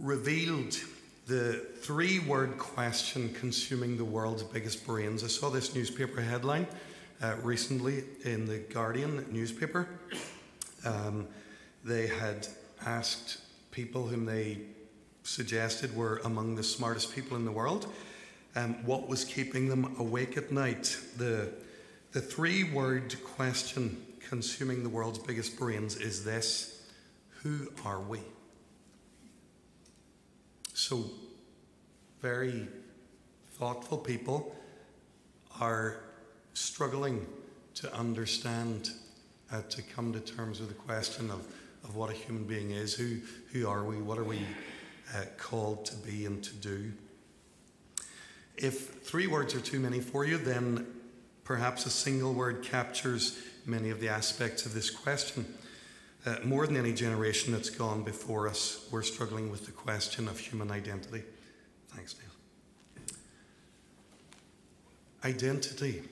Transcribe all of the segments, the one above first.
revealed the three word question consuming the world's biggest brains. I saw this newspaper headline uh, recently in the Guardian newspaper. Um, they had asked people whom they suggested were among the smartest people in the world um, what was keeping them awake at night. The, the three word question consuming the world's biggest brains is this Who are we? So, very thoughtful people are struggling to understand, uh, to come to terms with the question of, of what a human being is. Who, who are we? What are we uh, called to be and to do? If three words are too many for you, then perhaps a single word captures many of the aspects of this question. Uh, more than any generation that's gone before us, we're struggling with the question of human identity. Thanks, Neil. Identity.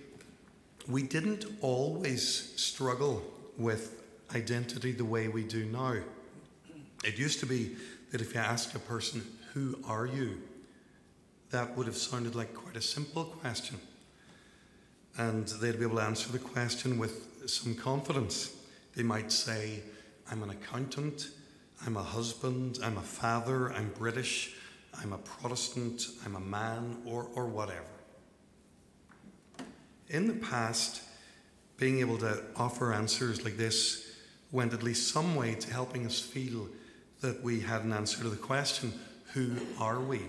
We didn't always struggle with identity the way we do now. It used to be that if you asked a person, Who are you? that would have sounded like quite a simple question. And they'd be able to answer the question with some confidence. They might say, I'm an accountant, I'm a husband, I'm a father, I'm British, I'm a Protestant, I'm a man, or, or whatever. In the past, being able to offer answers like this went at least some way to helping us feel that we had an answer to the question who are we?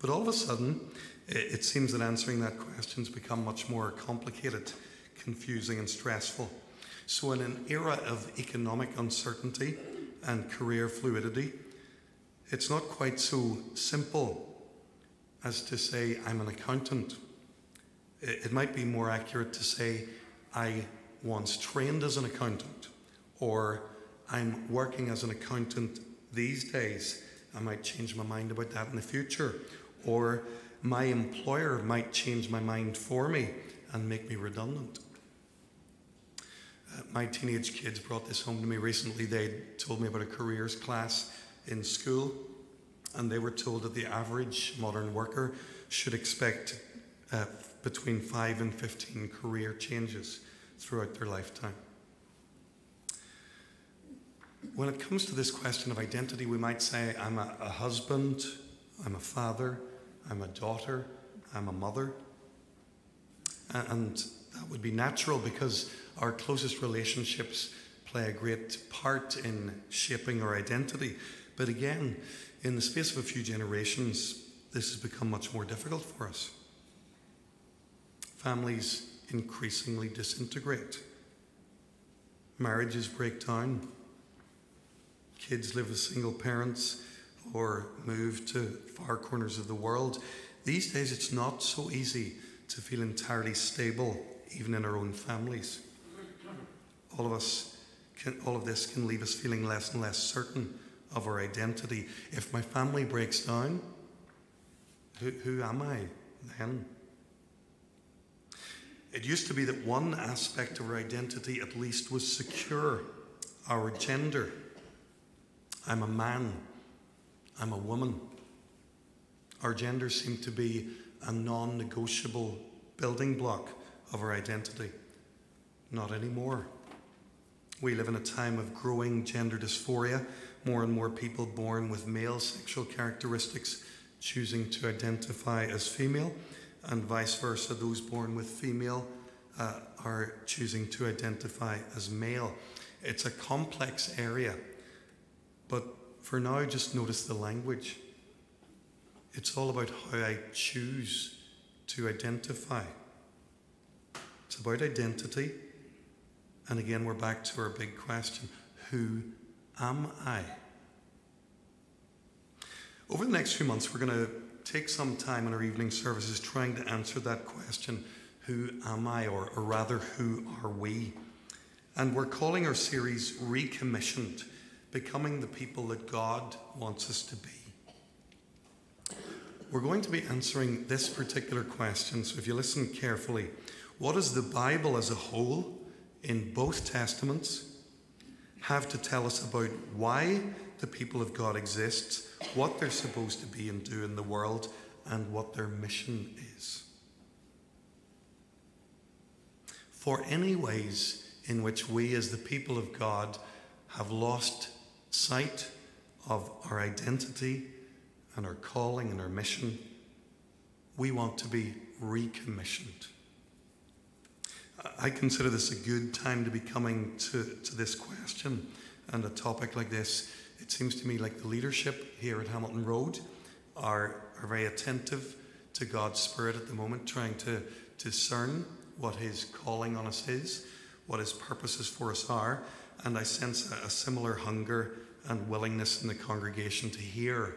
But all of a sudden, it seems that answering that question has become much more complicated, confusing, and stressful. So, in an era of economic uncertainty and career fluidity, it's not quite so simple as to say, I'm an accountant. It might be more accurate to say, I once trained as an accountant, or I'm working as an accountant these days. I might change my mind about that in the future. Or my employer might change my mind for me and make me redundant. My teenage kids brought this home to me recently. They told me about a careers class in school, and they were told that the average modern worker should expect uh, between 5 and 15 career changes throughout their lifetime. When it comes to this question of identity, we might say, I'm a, a husband, I'm a father, I'm a daughter, I'm a mother. And that would be natural because our closest relationships play a great part in shaping our identity. But again, in the space of a few generations, this has become much more difficult for us. Families increasingly disintegrate, marriages break down, kids live with single parents or move to far corners of the world. These days, it's not so easy to feel entirely stable, even in our own families. All of us, can, all of this can leave us feeling less and less certain of our identity. If my family breaks down, who, who am I then? It used to be that one aspect of our identity, at least, was secure our gender. I'm a man I'm a woman. Our gender seemed to be a non negotiable building block of our identity. Not anymore. We live in a time of growing gender dysphoria, more and more people born with male sexual characteristics choosing to identify as female, and vice versa, those born with female uh, are choosing to identify as male. It's a complex area, but for now, just notice the language. It's all about how I choose to identify. It's about identity. And again, we're back to our big question Who am I? Over the next few months, we're going to take some time in our evening services trying to answer that question Who am I? Or, or rather, who are we? And we're calling our series Recommissioned becoming the people that God wants us to be. We're going to be answering this particular question, so if you listen carefully, what does the Bible as a whole, in both Testaments, have to tell us about why the people of God exists, what they're supposed to be and do in the world, and what their mission is. For any ways in which we, as the people of God, have lost sight of our identity and our calling and our mission, we want to be recommissioned. I consider this a good time to be coming to, to this question and a topic like this. It seems to me like the leadership here at Hamilton Road are, are very attentive to God's Spirit at the moment, trying to discern what His calling on us is, what His purposes for us are. And I sense a, a similar hunger and willingness in the congregation to hear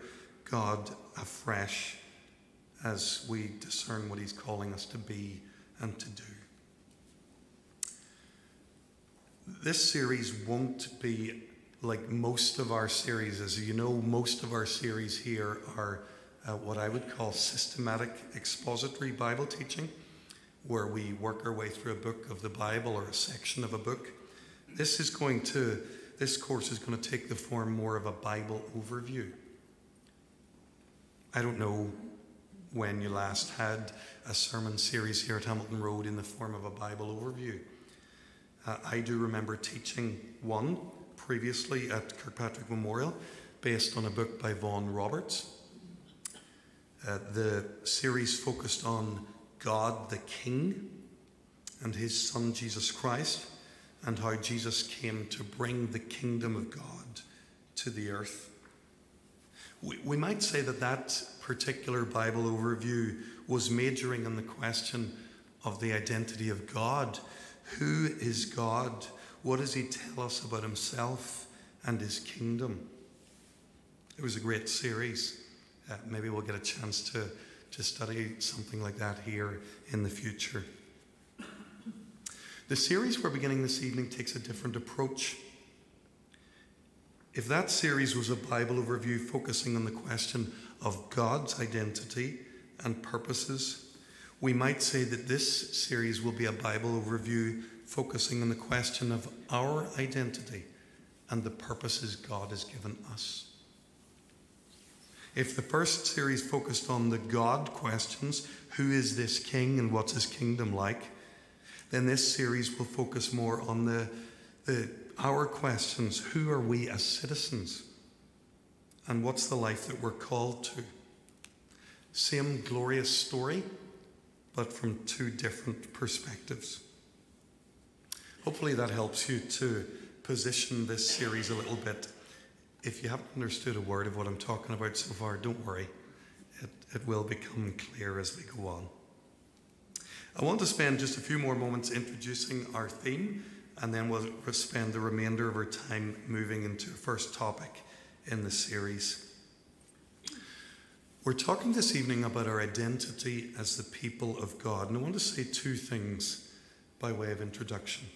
God afresh as we discern what He's calling us to be and to do. This series won't be like most of our series. As you know, most of our series here are uh, what I would call systematic expository Bible teaching, where we work our way through a book of the Bible or a section of a book. This is going to, this course is going to take the form more of a Bible overview. I don't know when you last had a sermon series here at Hamilton Road in the form of a Bible overview. Uh, I do remember teaching one previously at Kirkpatrick Memorial based on a book by Vaughan Roberts. Uh, the series focused on God the King and his Son Jesus Christ and how Jesus came to bring the kingdom of God to the earth. We, we might say that that particular Bible overview was majoring on the question of the identity of God who is God? What does he tell us about himself and his kingdom? It was a great series. Uh, maybe we'll get a chance to, to study something like that here in the future. The series we're beginning this evening takes a different approach. If that series was a Bible overview focusing on the question of God's identity and purposes, we might say that this series will be a Bible overview focusing on the question of our identity and the purposes God has given us. If the first series focused on the God questions who is this king and what's his kingdom like? then this series will focus more on the, the our questions who are we as citizens? And what's the life that we're called to? Same glorious story but from two different perspectives. Hopefully, that helps you to position this series a little bit. If you haven't understood a word of what I'm talking about so far, don't worry. It, it will become clear as we go on. I want to spend just a few more moments introducing our theme, and then we'll spend the remainder of our time moving into the first topic in the series. We're talking this evening about our identity as the people of God, and I want to say two things by way of introduction.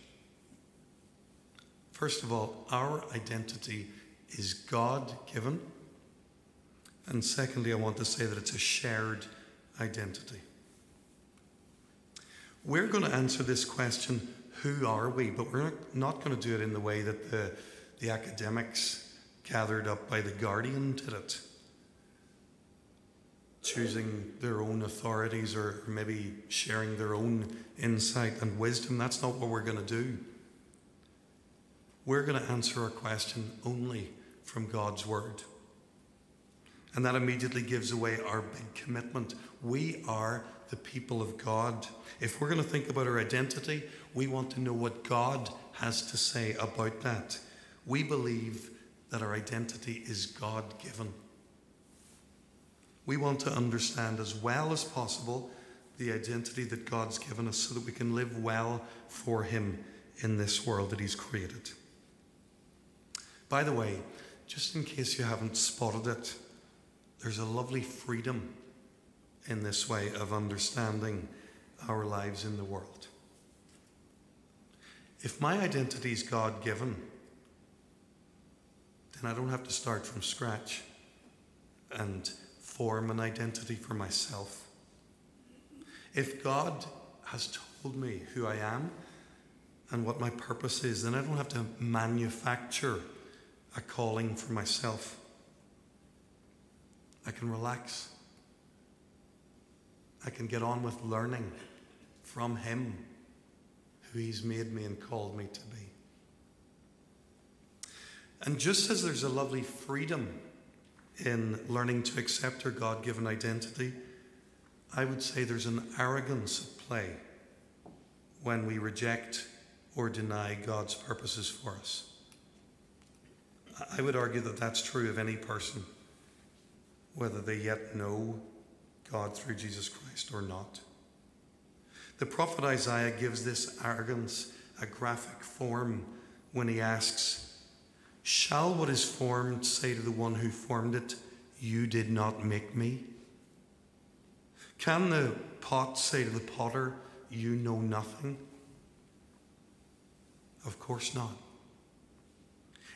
First of all, our identity is God given, and secondly, I want to say that it's a shared identity. We're going to answer this question who are we? But we're not going to do it in the way that the, the academics gathered up by The Guardian did it choosing their own authorities or maybe sharing their own insight and wisdom. That's not what we're going to do. We're going to answer our question only from God's Word. And that immediately gives away our big commitment. We are the people of God. If we're going to think about our identity, we want to know what God has to say about that. We believe that our identity is God given. We want to understand as well as possible the identity that God's given us so that we can live well for Him in this world that He's created. By the way, just in case you haven't spotted it, there's a lovely freedom in this way of understanding our lives in the world. If my identity is God given, then I don't have to start from scratch and form an identity for myself. If God has told me who I am and what my purpose is, then I don't have to manufacture a calling for myself. I can relax. I can get on with learning from Him who He's made me and called me to be. And just as there's a lovely freedom in learning to accept our God given identity, I would say there's an arrogance at play when we reject or deny God's purposes for us. I would argue that that's true of any person, whether they yet know God through Jesus Christ or not. The prophet Isaiah gives this arrogance a graphic form when he asks, Shall what is formed say to the one who formed it, You did not make me? Can the pot say to the potter, You know nothing? Of course not.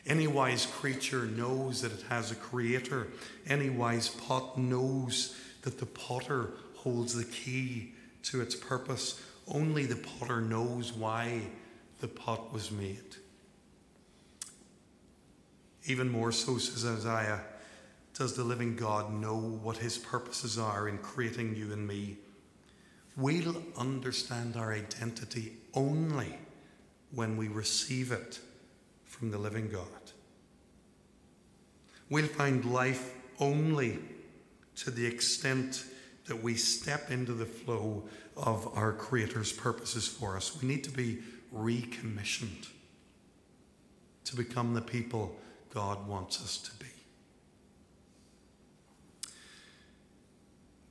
Any wise creature knows that it has a creator. Any wise pot knows that the potter holds the key to its purpose. Only the potter knows why the pot was made. Even more so, says Isaiah, does the living God know what his purposes are in creating you and me. We'll understand our identity only when we receive it from the living God. We'll find life only to the extent that we step into the flow of our Creator's purposes for us. We need to be recommissioned to become the people God wants us to be.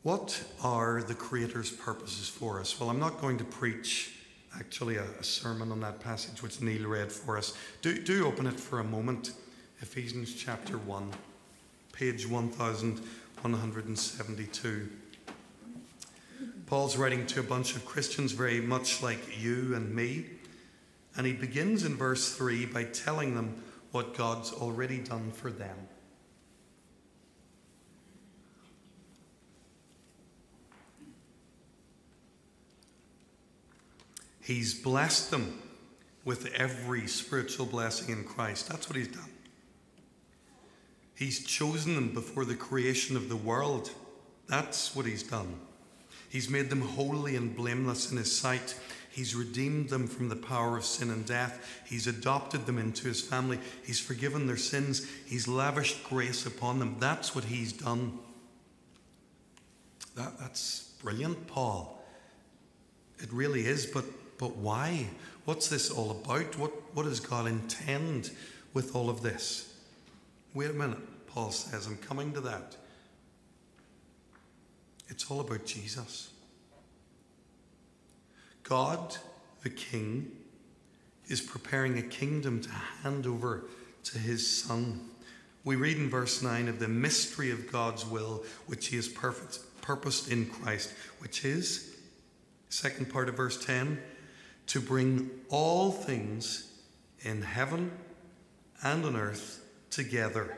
What are the Creator's purposes for us? Well, I'm not going to preach actually a, a, sermon on that passage which Neil read for us. Do, do open it for a moment. Ephesians chapter 1, page 1172. Paul's writing to a bunch of Christians very much like you and me. And he begins in verse 3 by telling them what God's already done for them. He's blessed them with every spiritual blessing in Christ. That's what he's done. He's chosen them before the creation of the world. That's what he's done. He's made them holy and blameless in his sight. He's redeemed them from the power of sin and death. He's adopted them into his family. He's forgiven their sins. He's lavished grace upon them. That's what he's done. That, that's brilliant, Paul. It really is, but but why? What's this all about? What, what does God intend with all of this? Wait a minute, Paul says. I'm coming to that. It's all about Jesus. God, the King, is preparing a kingdom to hand over to his Son. We read in verse 9 of the mystery of God's will, which he has purposed in Christ, which is, second part of verse 10, to bring all things in heaven and on earth together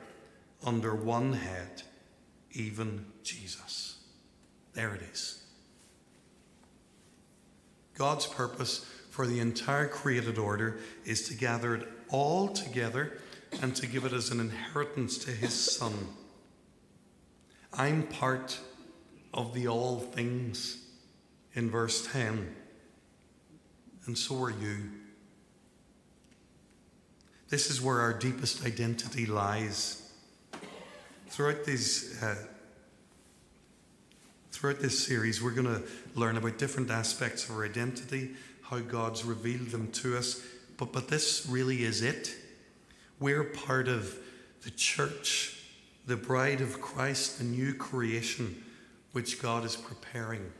under one head, even Jesus. There it is. God's purpose for the entire created order is to gather it all together and to give it as an inheritance to his Son. I'm part of the all things in verse 10 and so are you. This is where our deepest identity lies. Throughout these uh, throughout this series, we're going to learn about different aspects of our identity, how God's revealed them to us. But but this really is it. We're part of the church, the bride of Christ, the new creation which God is preparing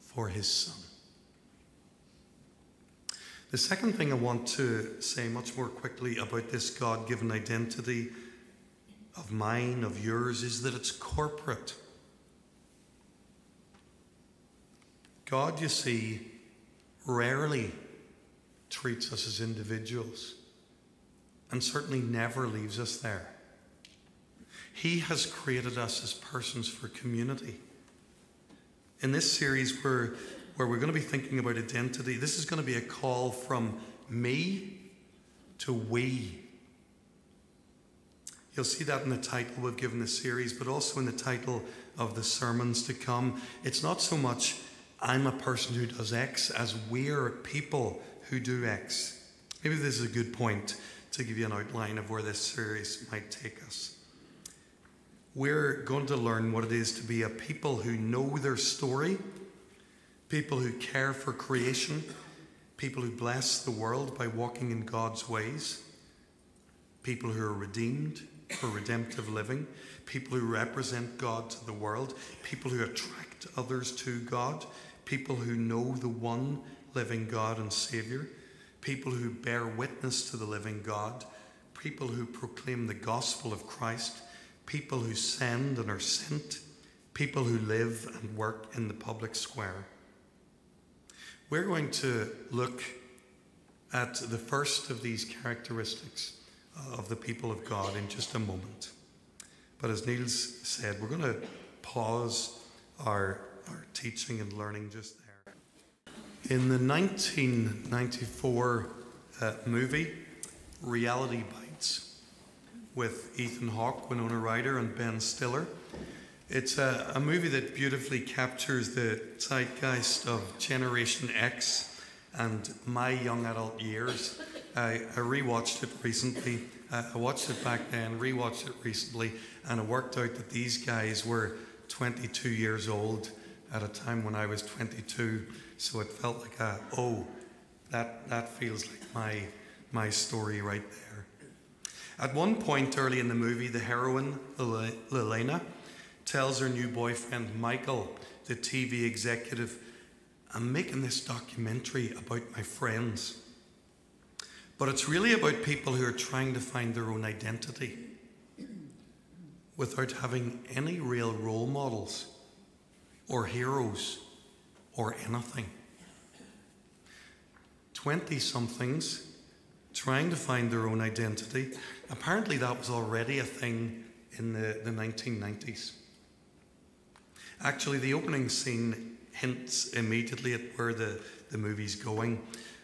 for his son. The second thing I want to say much more quickly about this God given identity of mine, of yours, is that it's corporate. God, you see, rarely treats us as individuals and certainly never leaves us there. He has created us as persons for community. In this series, we're where we're going to be thinking about identity, this is going to be a call from me to we. You'll see that in the title we've given the series, but also in the title of the sermons to come. It's not so much I'm a person who does X as we're people who do X. Maybe this is a good point to give you an outline of where this series might take us. We're going to learn what it is to be a people who know their story, people who care for creation, people who bless the world by walking in God's ways, people who are redeemed for redemptive living, people who represent God to the world, people who attract others to God, people who know the one living God and Saviour, people who bear witness to the living God, people who proclaim the gospel of Christ, people who send and are sent, people who live and work in the public square. We're going to look at the first of these characteristics of the people of God in just a moment. But as Niels said, we're going to pause our, our teaching and learning just there. In the 1994 uh, movie, Reality Bites, with Ethan Hawke, Winona Ryder, and Ben Stiller, it's a, a movie that beautifully captures the zeitgeist of Generation X and my young adult years. I, I rewatched it recently. Uh, I watched it back then, rewatched it recently, and it worked out that these guys were 22 years old at a time when I was 22. So it felt like a, oh, that, that feels like my, my story right there. At one point early in the movie, the heroine, Lelaina, tells her new boyfriend, Michael, the TV executive, I'm making this documentary about my friends. But it's really about people who are trying to find their own identity without having any real role models or heroes or anything. 20 somethings trying to find their own identity. Apparently, that was already a thing in the, the 1990s. Actually, the opening scene hints immediately at where the, the movie's going.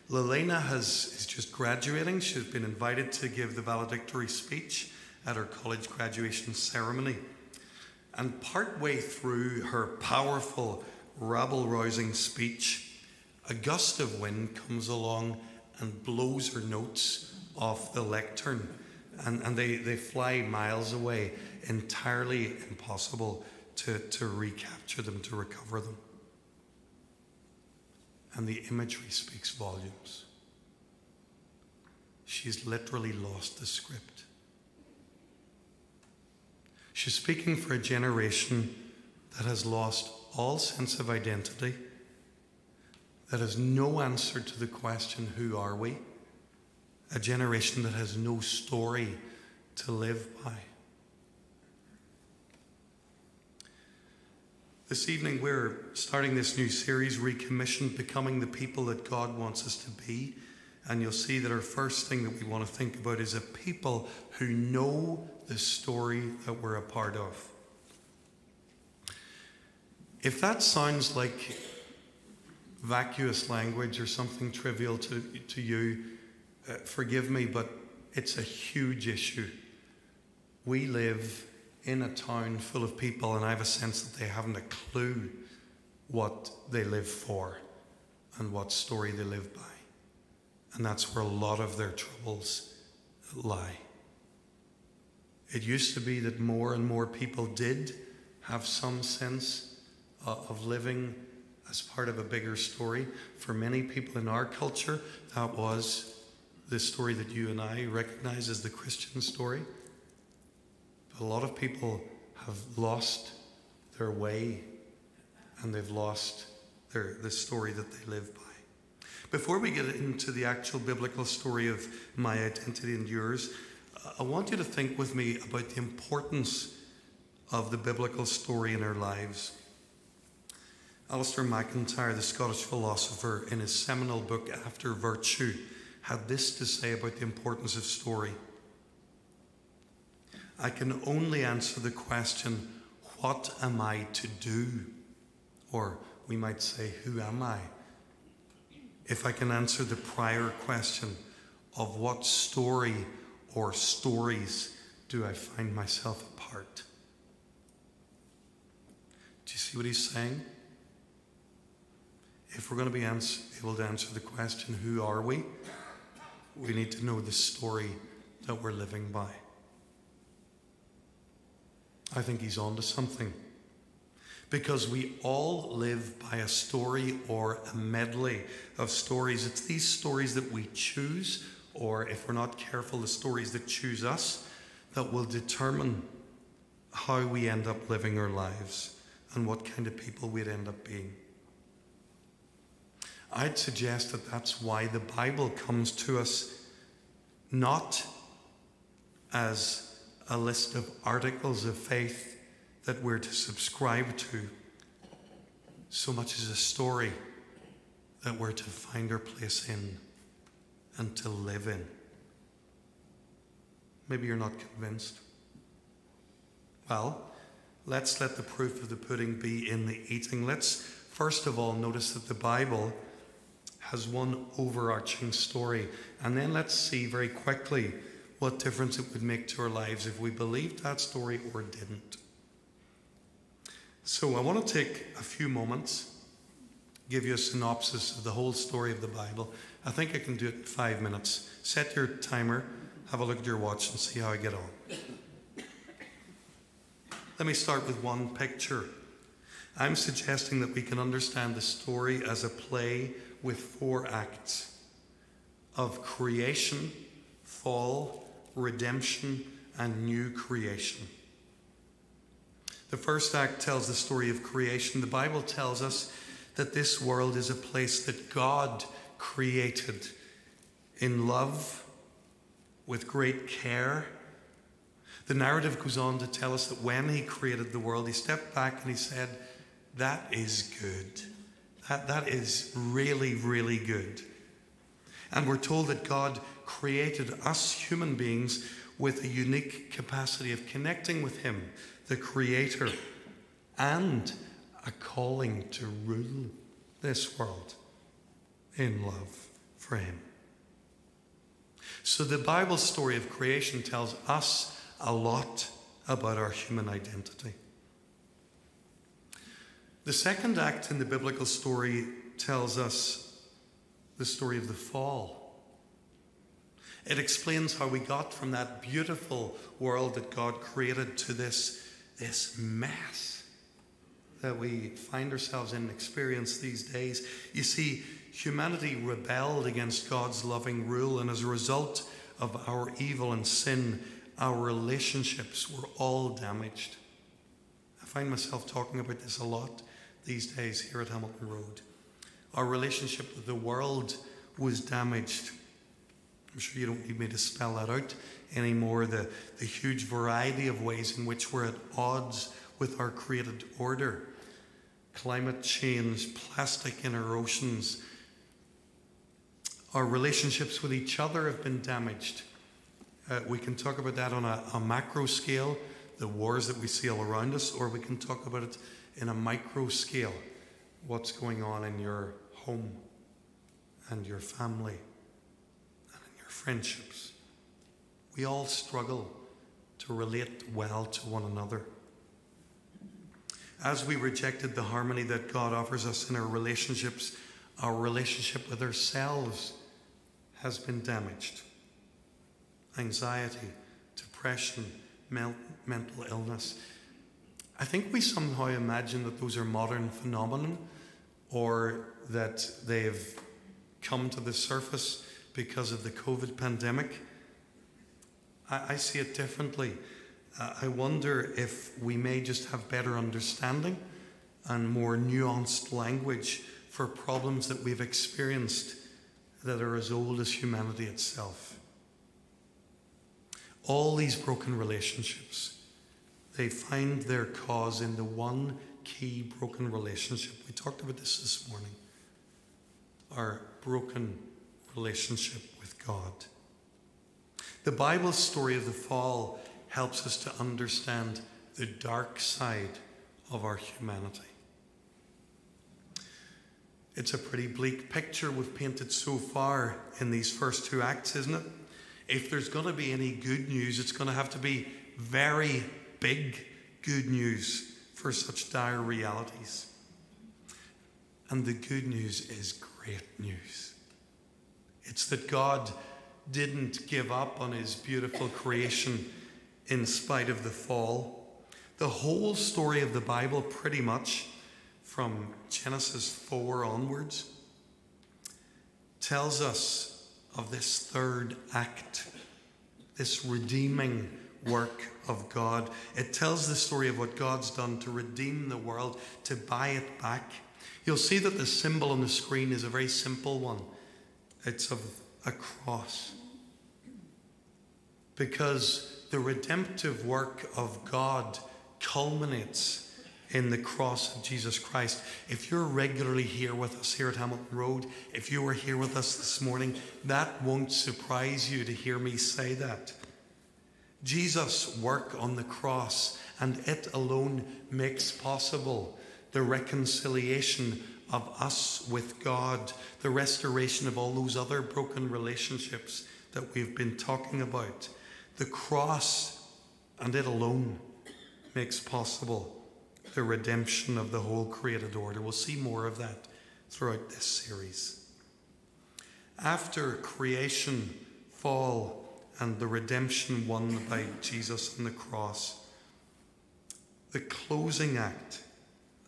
Lelaina has, is just graduating. She's been invited to give the valedictory speech at her college graduation ceremony. And partway through her powerful, rabble rousing speech, a gust of wind comes along and blows her notes off the lectern. And, and they, they fly miles away, entirely impossible to, to recapture them, to recover them and the imagery speaks volumes. She's literally lost the script. She's speaking for a generation that has lost all sense of identity, that has no answer to the question, Who are we? A generation that has no story to live by. This evening, we're starting this new series, Recommissioned Becoming the People That God Wants Us to Be. And you'll see that our first thing that we want to think about is a people who know the story that we're a part of. If that sounds like vacuous language or something trivial to, to you, uh, forgive me, but it's a huge issue. We live in a town full of people, and I have a sense that they haven't a clue what they live for and what story they live by. And that's where a lot of their troubles lie. It used to be that more and more people did have some sense uh, of living as part of a bigger story. For many people in our culture, that was the story that you and I recognize as the Christian story But a lot of people have lost their way and they've lost their, the story that they live by. Before we get into the actual biblical story of my identity and yours, I want you to think with me about the importance of the biblical story in our lives. Alasdair MacIntyre, the Scottish philosopher, in his seminal book After Virtue, had this to say about the importance of story. I can only answer the question, What am I to do? Or we might say, Who am I? If I can answer the prior question of what story or stories do I find myself apart? Do you see what he's saying? If we're going to be able to answer the question, who are we? We need to know the story that we're living by. I think he's on to something. Because we all live by a story or a medley of stories. It's these stories that we choose, or if we're not careful, the stories that choose us, that will determine how we end up living our lives and what kind of people we'd end up being. I'd suggest that that's why the Bible comes to us not as a list of articles of faith that we're to subscribe to, so much as a story that we're to find our place in and to live in. Maybe you're not convinced. Well, let's let the proof of the pudding be in the eating. Let's first of all notice that the Bible has one overarching story. And then let's see very quickly what difference it would make to our lives if we believed that story or didn't. So I want to take a few moments, give you a synopsis of the whole story of the Bible. I think I can do it in five minutes. Set your timer, have a look at your watch, and see how I get on. Let me start with one picture. I'm suggesting that we can understand the story as a play with four acts of creation, fall, redemption, and new creation. The first act tells the story of creation. The Bible tells us that this world is a place that God created in love, with great care. The narrative goes on to tell us that when He created the world, He stepped back and He said, That is good. That, that is really, really good. And we're told that God created us human beings with a unique capacity of connecting with Him, the Creator, and a calling to rule this world in love for Him. So the Bible story of creation tells us a lot about our human identity. The second act in the biblical story tells us the story of the fall. It explains how we got from that beautiful world that God created to this, this mess that we find ourselves in and experience these days. You see, humanity rebelled against God's loving rule, and as a result of our evil and sin, our relationships were all damaged. I find myself talking about this a lot these days here at Hamilton Road. Our relationship with the world was damaged. I'm sure you don't need me to spell that out anymore. The, the huge variety of ways in which we're at odds with our created order. Climate change, plastic in our oceans. Our relationships with each other have been damaged. Uh, we can talk about that on a, a macro scale, the wars that we see all around us, or we can talk about it in a micro scale what's going on in your home and your family and in your friendships. We all struggle to relate well to one another. As we rejected the harmony that God offers us in our relationships, our relationship with ourselves has been damaged. Anxiety, depression, mental illness I think we somehow imagine that those are modern phenomenon or that they've come to the surface because of the COVID pandemic. I, I see it differently. Uh, I wonder if we may just have better understanding and more nuanced language for problems that we've experienced that are as old as humanity itself. All these broken relationships they find their cause in the one key broken relationship. We talked about this this morning our broken relationship with God. The Bible story of the fall helps us to understand the dark side of our humanity. It's a pretty bleak picture we've painted so far in these first two acts, isn't it? If there's going to be any good news, it's going to have to be very big good news for such dire realities. And the good news is great news. It's that God didn't give up on his beautiful creation in spite of the fall. The whole story of the Bible, pretty much from Genesis 4 onwards, tells us of this third act, this redeeming work of God. It tells the story of what God's done to redeem the world, to buy it back. You'll see that the symbol on the screen is a very simple one it's of a cross. Because the redemptive work of God culminates in the cross of Jesus Christ. If you're regularly here with us here at Hamilton Road, if you were here with us this morning, that won't surprise you to hear me say that. Jesus' work on the cross and it alone makes possible the reconciliation of us with God, the restoration of all those other broken relationships that we've been talking about. The cross and it alone makes possible the redemption of the whole created order. We'll see more of that throughout this series. After creation, fall, and the redemption won by Jesus on the cross, the closing act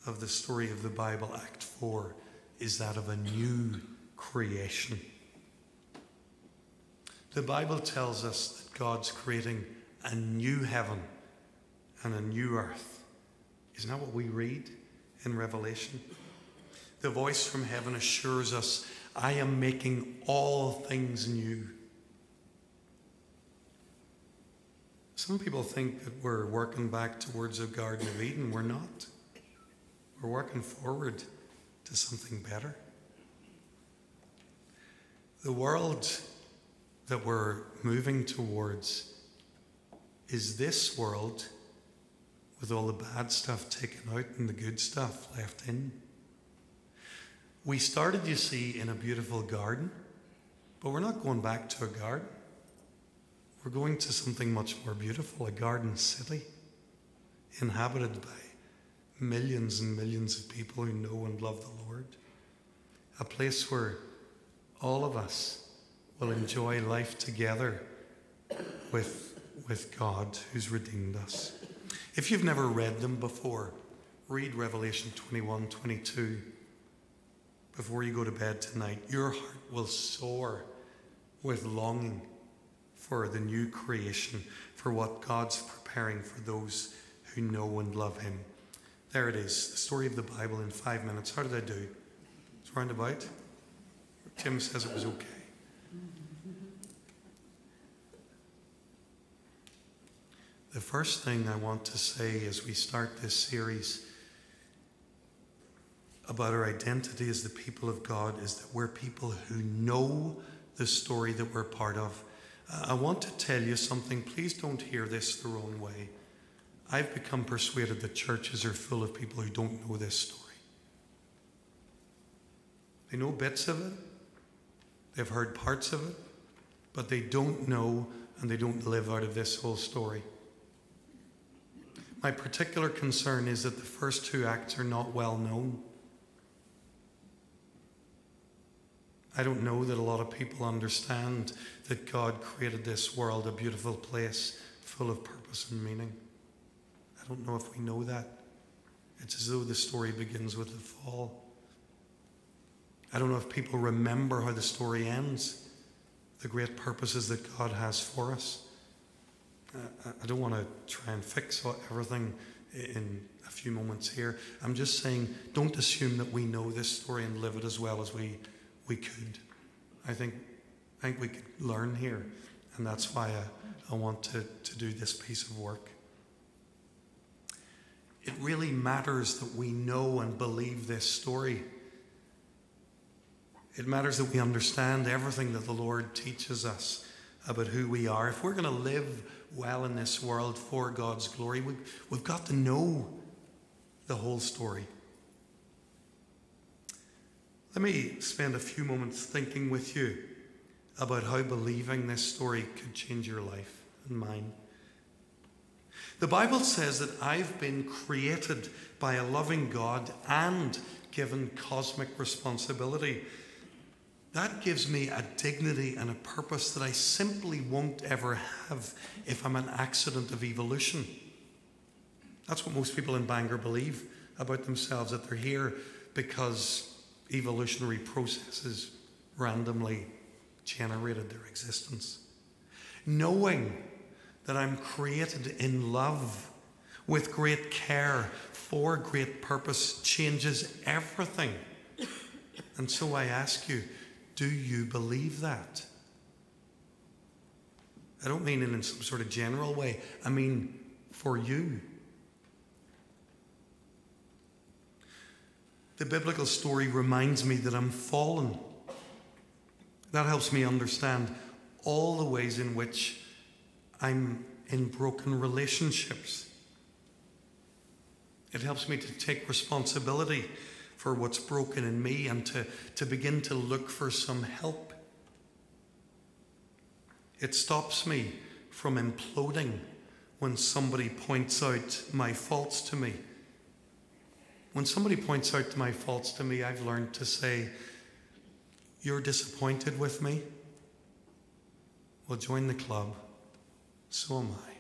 of the story of the Bible, Act 4, is that of a new creation. The Bible tells us that God's creating a new heaven and a new earth. Isn't that what we read in Revelation? The voice from heaven assures us, I am making all things new. Some people think that we're working back towards a Garden of Eden. We're not. We're working forward to something better. The world that we're moving towards is this world with all the bad stuff taken out and the good stuff left in. We started, you see, in a beautiful garden, but we're not going back to a garden. We're going to something much more beautiful a garden city inhabited by millions and millions of people who know and love the Lord. A place where all of us will enjoy life together with, with God who's redeemed us. If you've never read them before, read Revelation 21 22 before you go to bed tonight. Your heart will soar with longing for the new creation, for what God's preparing for those who know and love Him. There it is, the story of the Bible in five minutes. How did I do? It's roundabout. Tim says it was okay. The first thing I want to say as we start this series about our identity as the people of God is that we're people who know the story that we're part of. I want to tell you something. Please don't hear this the wrong way. I've become persuaded that churches are full of people who don't know this story. They know bits of it, they've heard parts of it, but they don't know and they don't live out of this whole story. My particular concern is that the first two acts are not well known. I don't know that a lot of people understand that God created this world a beautiful place full of purpose and meaning. I don't know if we know that. It's as though the story begins with the fall. I don't know if people remember how the story ends, the great purposes that God has for us. I don't want to try and fix everything in a few moments here. I'm just saying, don't assume that we know this story and live it as well as we, we could. I think, I think we could learn here, and that's why I, I want to, to do this piece of work. It really matters that we know and believe this story. It matters that we understand everything that the Lord teaches us about who we are. If we're going to live well in this world for God's glory, we, we've got to know the whole story. Let me spend a few moments thinking with you about how believing this story could change your life and mine. The Bible says that I've been created by a loving God and given cosmic responsibility. That gives me a dignity and a purpose that I simply won't ever have if I'm an accident of evolution. That's what most people in Bangor believe about themselves that they're here because evolutionary processes randomly generated their existence. Knowing that I'm created in love with great care for great purpose changes everything. And so I ask you, do you believe that? I don't mean in some sort of general way, I mean for you. The biblical story reminds me that I'm fallen. That helps me understand all the ways in which I'm in broken relationships. It helps me to take responsibility for what's broken in me and to, to begin to look for some help. It stops me from imploding when somebody points out my faults to me. When somebody points out my faults to me, I've learned to say, You're disappointed with me? Well, join the club. So am I.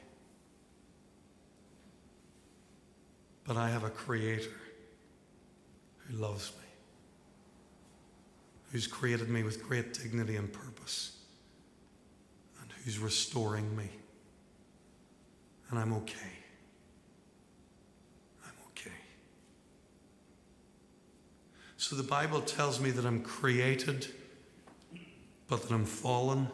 But I have a creator who loves me, who's created me with great dignity and purpose, and who's restoring me. And I'm okay. I'm okay. So the Bible tells me that I'm created, but that I'm fallen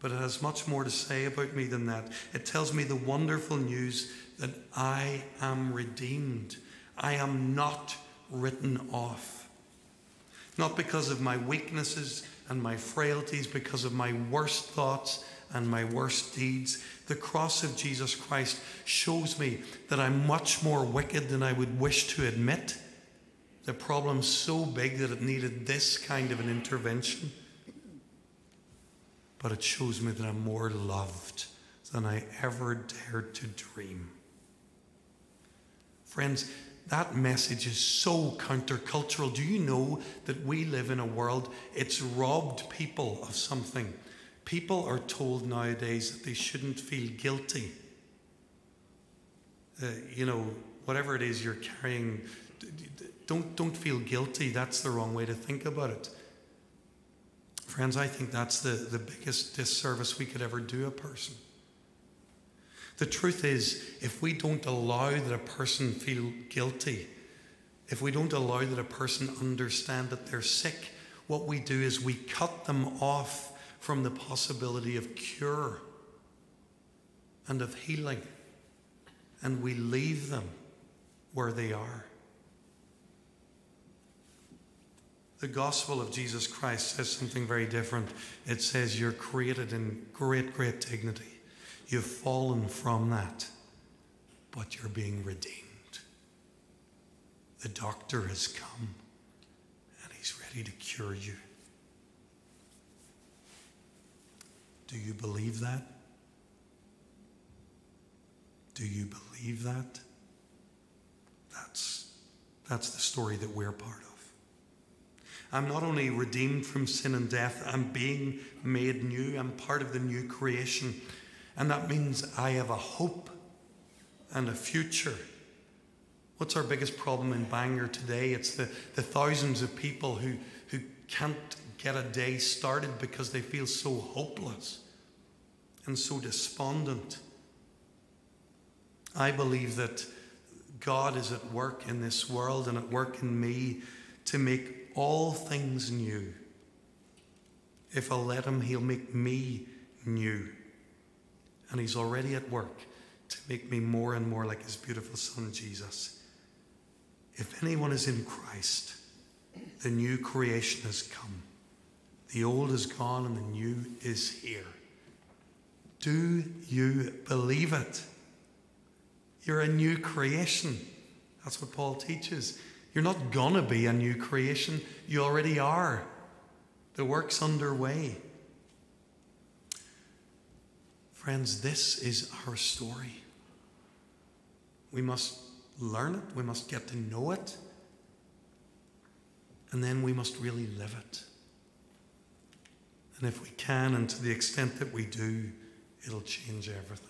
but it has much more to say about me than that. It tells me the wonderful news that I am redeemed. I am not written off. Not because of my weaknesses and my frailties, because of my worst thoughts and my worst deeds. The cross of Jesus Christ shows me that I'm much more wicked than I would wish to admit. The problem's so big that it needed this kind of an intervention but it shows me that I'm more loved than I ever dared to dream. Friends, that message is so countercultural. Do you know that we live in a world, it's robbed people of something? People are told nowadays that they shouldn't feel guilty. Uh, you know, whatever it is you're carrying, don't, don't feel guilty. That's the wrong way to think about it. Friends, I think that's the, the biggest disservice we could ever do a person. The truth is, if we don't allow that a person feel guilty, if we don't allow that a person understand that they're sick, what we do is we cut them off from the possibility of cure and of healing, and we leave them where they are. The gospel of Jesus Christ says something very different. It says you're created in great, great dignity. You've fallen from that, but you're being redeemed. The doctor has come and he's ready to cure you. Do you believe that? Do you believe that? That's, that's the story that we're part of. I'm not only redeemed from sin and death, I'm being made new. I'm part of the new creation. And that means I have a hope and a future. What's our biggest problem in Bangor today? It's the, the thousands of people who, who can't get a day started because they feel so hopeless and so despondent. I believe that God is at work in this world and at work in me to make all things new. If I'll let Him, He'll make me new. And He's already at work to make me more and more like His beautiful Son, Jesus. If anyone is in Christ, the new creation has come. The old is gone and the new is here. Do you believe it? You're a new creation. That's what Paul teaches. You're not going to be a new creation, you already are. The work's underway. Friends, this is our story. We must learn it, we must get to know it, and then we must really live it. And if we can, and to the extent that we do, it'll change everything.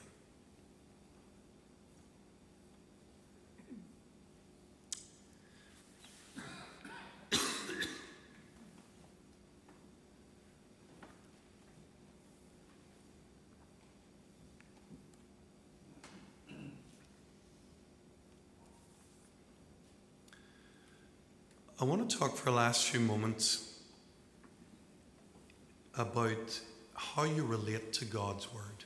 I want to talk for the last few moments about how you relate to God's Word.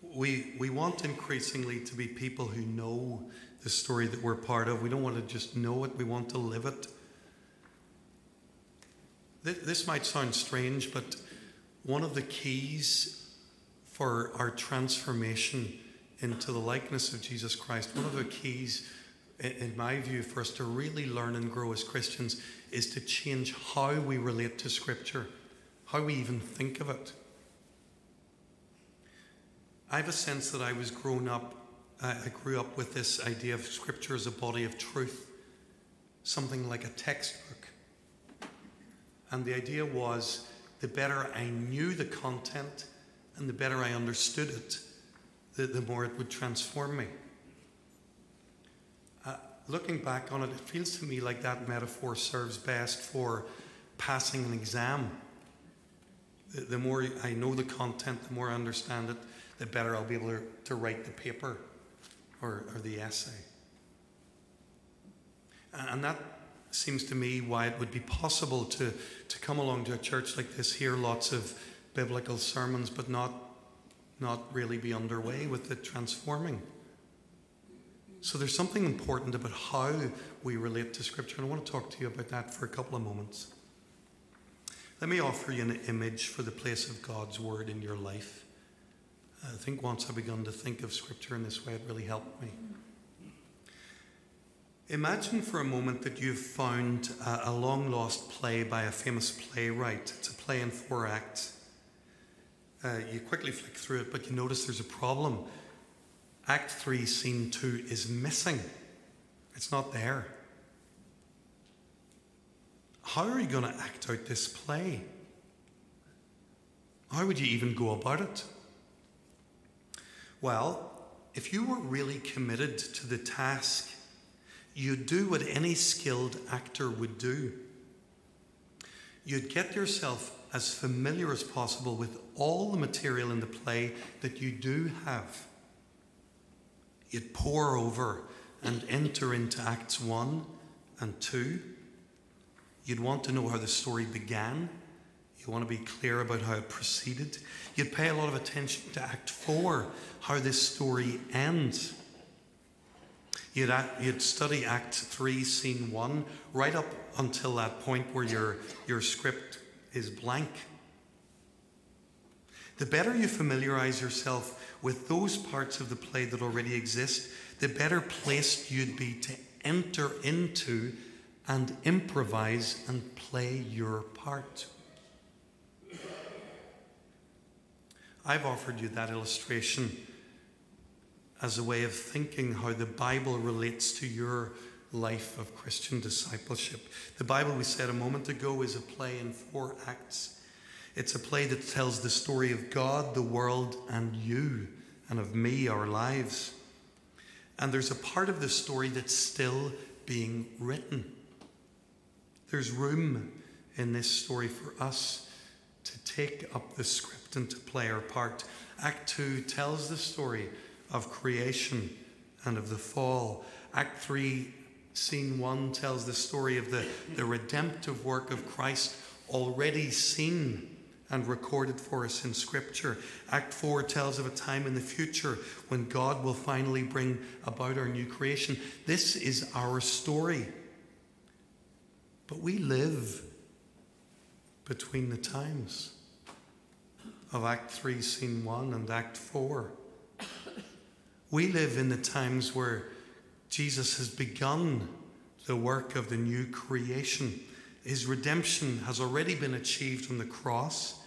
We, we want increasingly to be people who know the story that we're part of. We don't want to just know it, we want to live it. This might sound strange, but one of the keys for our transformation into the likeness of Jesus Christ, one of the keys in my view, for us to really learn and grow as Christians is to change how we relate to Scripture, how we even think of it. I have a sense that I was grown up, I grew up with this idea of Scripture as a body of truth, something like a textbook. And the idea was the better I knew the content and the better I understood it, the, the more it would transform me looking back on it, it feels to me like that metaphor serves best for passing an exam. The, the, more I know the content, the more I understand it, the better I'll be able to, to write the paper or, or the essay. And that seems to me why it would be possible to, to come along to a church like this, hear lots of biblical sermons, but not, not really be underway with the transforming. So there's something important about how we relate to Scripture, and I want to talk to you about that for a couple of moments. Let me offer you an image for the place of God's Word in your life. I think once I began to think of Scripture in this way, it really helped me. Imagine for a moment that you've found a, long lost play by a famous playwright. It's a play in four acts. Uh, you quickly flick through it, but you notice there's a problem Act 3, Scene 2 is missing. It's not there. How are you going to act out this play? How would you even go about it? Well, if you were really committed to the task, you'd do what any skilled actor would do. You'd get yourself as familiar as possible with all the material in the play that you do have you'd pour over and enter into Acts 1 and 2. You'd want to know how the story began. You want to be clear about how it proceeded. You'd pay a lot of attention to Act 4, how this story ends. You'd, you'd study Act 3, Scene 1, right up until that point where your, your script is blank. The better you familiarize yourself with those parts of the play that already exist, the better placed you'd be to enter into and improvise and play your part. I've offered you that illustration as a way of thinking how the Bible relates to your life of Christian discipleship. The Bible, we said a moment ago, is a play in four acts. It's a play that tells the story of God, the world, and you, and of me, our lives. And there's a part of the story that's still being written. There's room in this story for us to take up the script and to play our part. Act 2 tells the story of creation and of the fall. Act 3, scene 1, tells the story of the, the redemptive work of Christ already seen and recorded for us in Scripture. Act 4 tells of a time in the future when God will finally bring about our new creation. This is our story. But we live between the times of Act 3, Scene 1 and Act 4. We live in the times where Jesus has begun the work of the new creation. His redemption has already been achieved on the cross,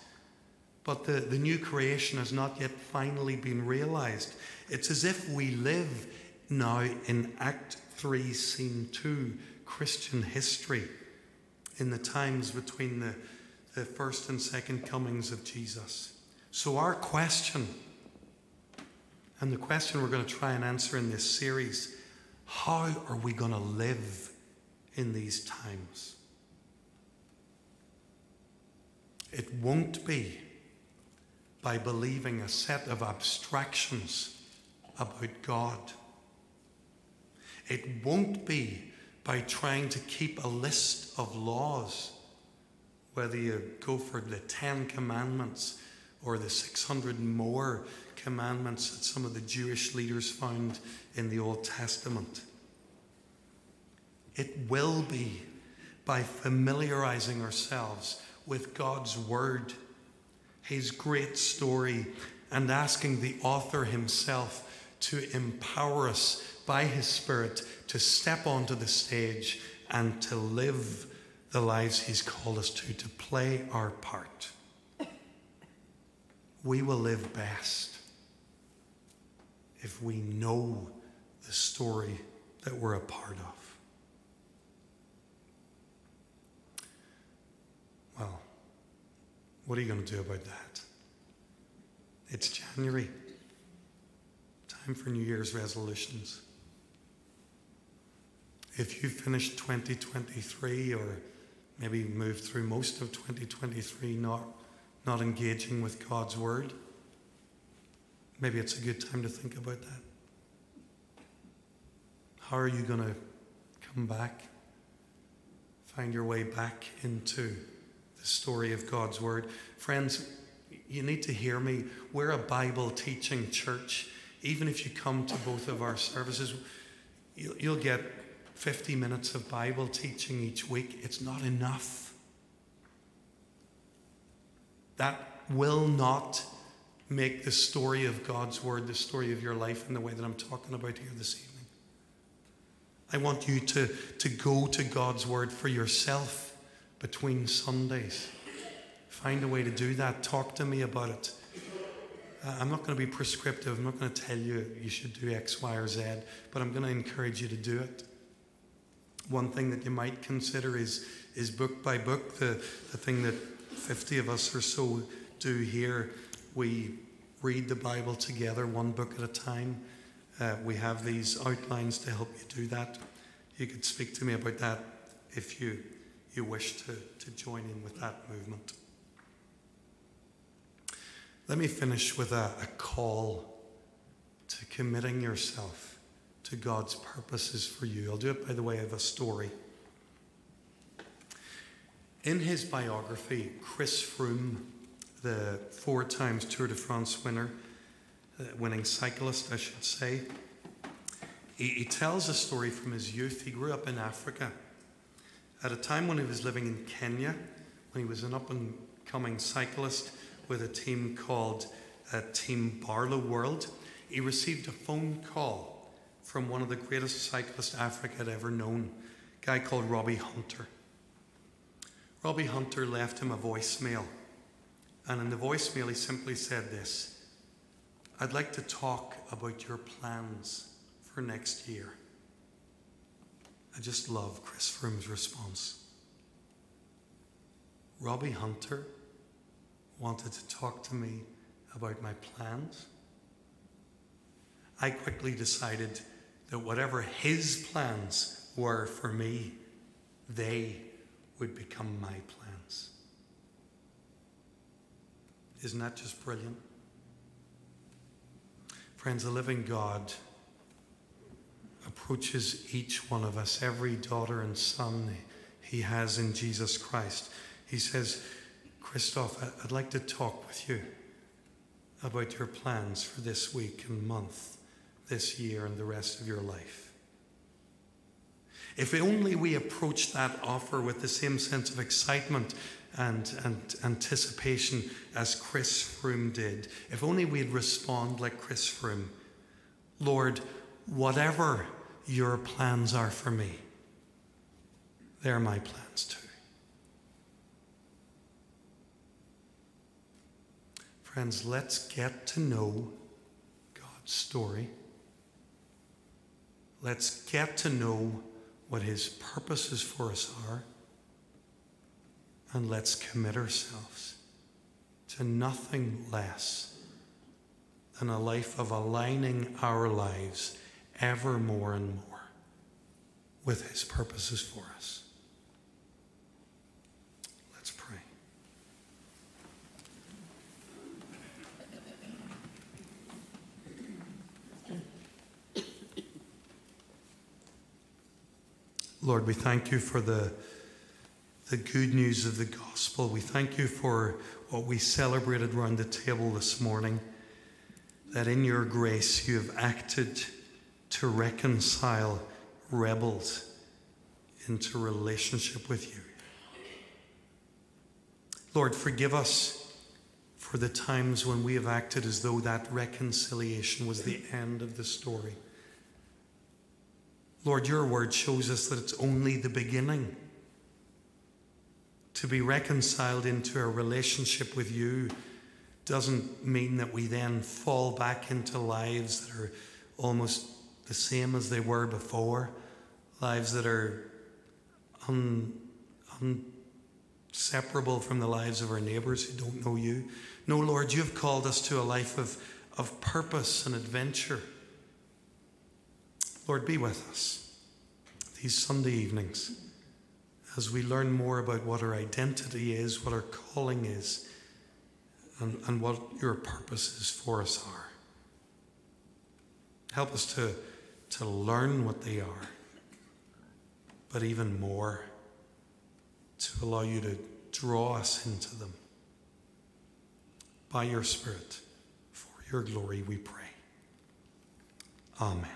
but the, the new creation has not yet finally been realized. It's as if we live now in Act 3, Scene 2, Christian history, in the times between the, the first and second comings of Jesus. So, our question, and the question we're going to try and answer in this series how are we going to live in these times? It won't be by believing a set of abstractions about God. It won't be by trying to keep a list of laws, whether you go for the Ten Commandments or the 600 more commandments that some of the Jewish leaders found in the Old Testament. It will be by familiarizing ourselves with God's Word, His great story, and asking the author himself to empower us by His Spirit to step onto the stage and to live the lives He's called us to, to play our part. We will live best if we know the story that we're a part of. Well, what are you going to do about that? It's January. Time for New Year's resolutions. If you finished 2023 or maybe moved through most of 2023 not, not engaging with God's Word, maybe it's a good time to think about that. How are you going to come back? Find your way back into story of God's Word. Friends, you need to hear me. We're a Bible teaching church. Even if you come to both of our services, you'll get 50 minutes of Bible teaching each week. It's not enough. That will not make the story of God's Word the story of your life in the way that I'm talking about here this evening. I want you to, to go to God's Word for yourself between Sundays. Find a way to do that. Talk to me about it. Uh, I'm not going to be prescriptive. I'm not going to tell you you should do X, Y, or Z, but I'm going to encourage you to do it. One thing that you might consider is, is book by book, the, the thing that 50 of us or so do here. We read the Bible together, one book at a time. Uh, we have these outlines to help you do that. You could speak to me about that if you, you wish to, to join in with that movement. Let me finish with a, a call to committing yourself to God's purposes for you. I'll do it by the way of a story. In his biography, Chris Froome, the four times Tour de France winner, uh, winning cyclist, I should say, he, he tells a story from his youth. He grew up in Africa at a time when he was living in Kenya, when he was an up and coming cyclist with a team called uh, Team Barloworld, he received a phone call from one of the greatest cyclists Africa had ever known, a guy called Robbie Hunter. Robbie Hunter left him a voicemail, and in the voicemail, he simply said this I'd like to talk about your plans for next year. I just love Chris Froome's response. Robbie Hunter wanted to talk to me about my plans. I quickly decided that whatever his plans were for me, they would become my plans. Isn't that just brilliant? Friends, the living God approaches each one of us, every daughter and son he has in Jesus Christ. He says, Christoph, I'd like to talk with you about your plans for this week and month, this year, and the rest of your life. If only we approach that offer with the same sense of excitement and, and anticipation as Chris Froome did, if only we'd respond like Chris Froome Lord, whatever your plans are for me, they're my plans too. Friends, let's get to know God's story. Let's get to know what His purposes for us are. And let's commit ourselves to nothing less than a life of aligning our lives ever more and more with His purposes for us. Let's pray. Lord, we thank you for the, the good news of the gospel. We thank you for what we celebrated around the table this morning, that in your grace you have acted to reconcile rebels into relationship with you. Lord, forgive us for the times when we have acted as though that reconciliation was the end of the story. Lord, your word shows us that it's only the beginning. To be reconciled into a relationship with you doesn't mean that we then fall back into lives that are almost the same as they were before, lives that are un, inseparable from the lives of our neighbours who don't know you. No, Lord, you have called us to a life of, of purpose and adventure. Lord, be with us these Sunday evenings as we learn more about what our identity is, what our calling is, and, and what your purposes for us are. Help us to, to learn what they are, but even more, to allow you to draw us into them. By your Spirit, for your glory, we pray. Amen.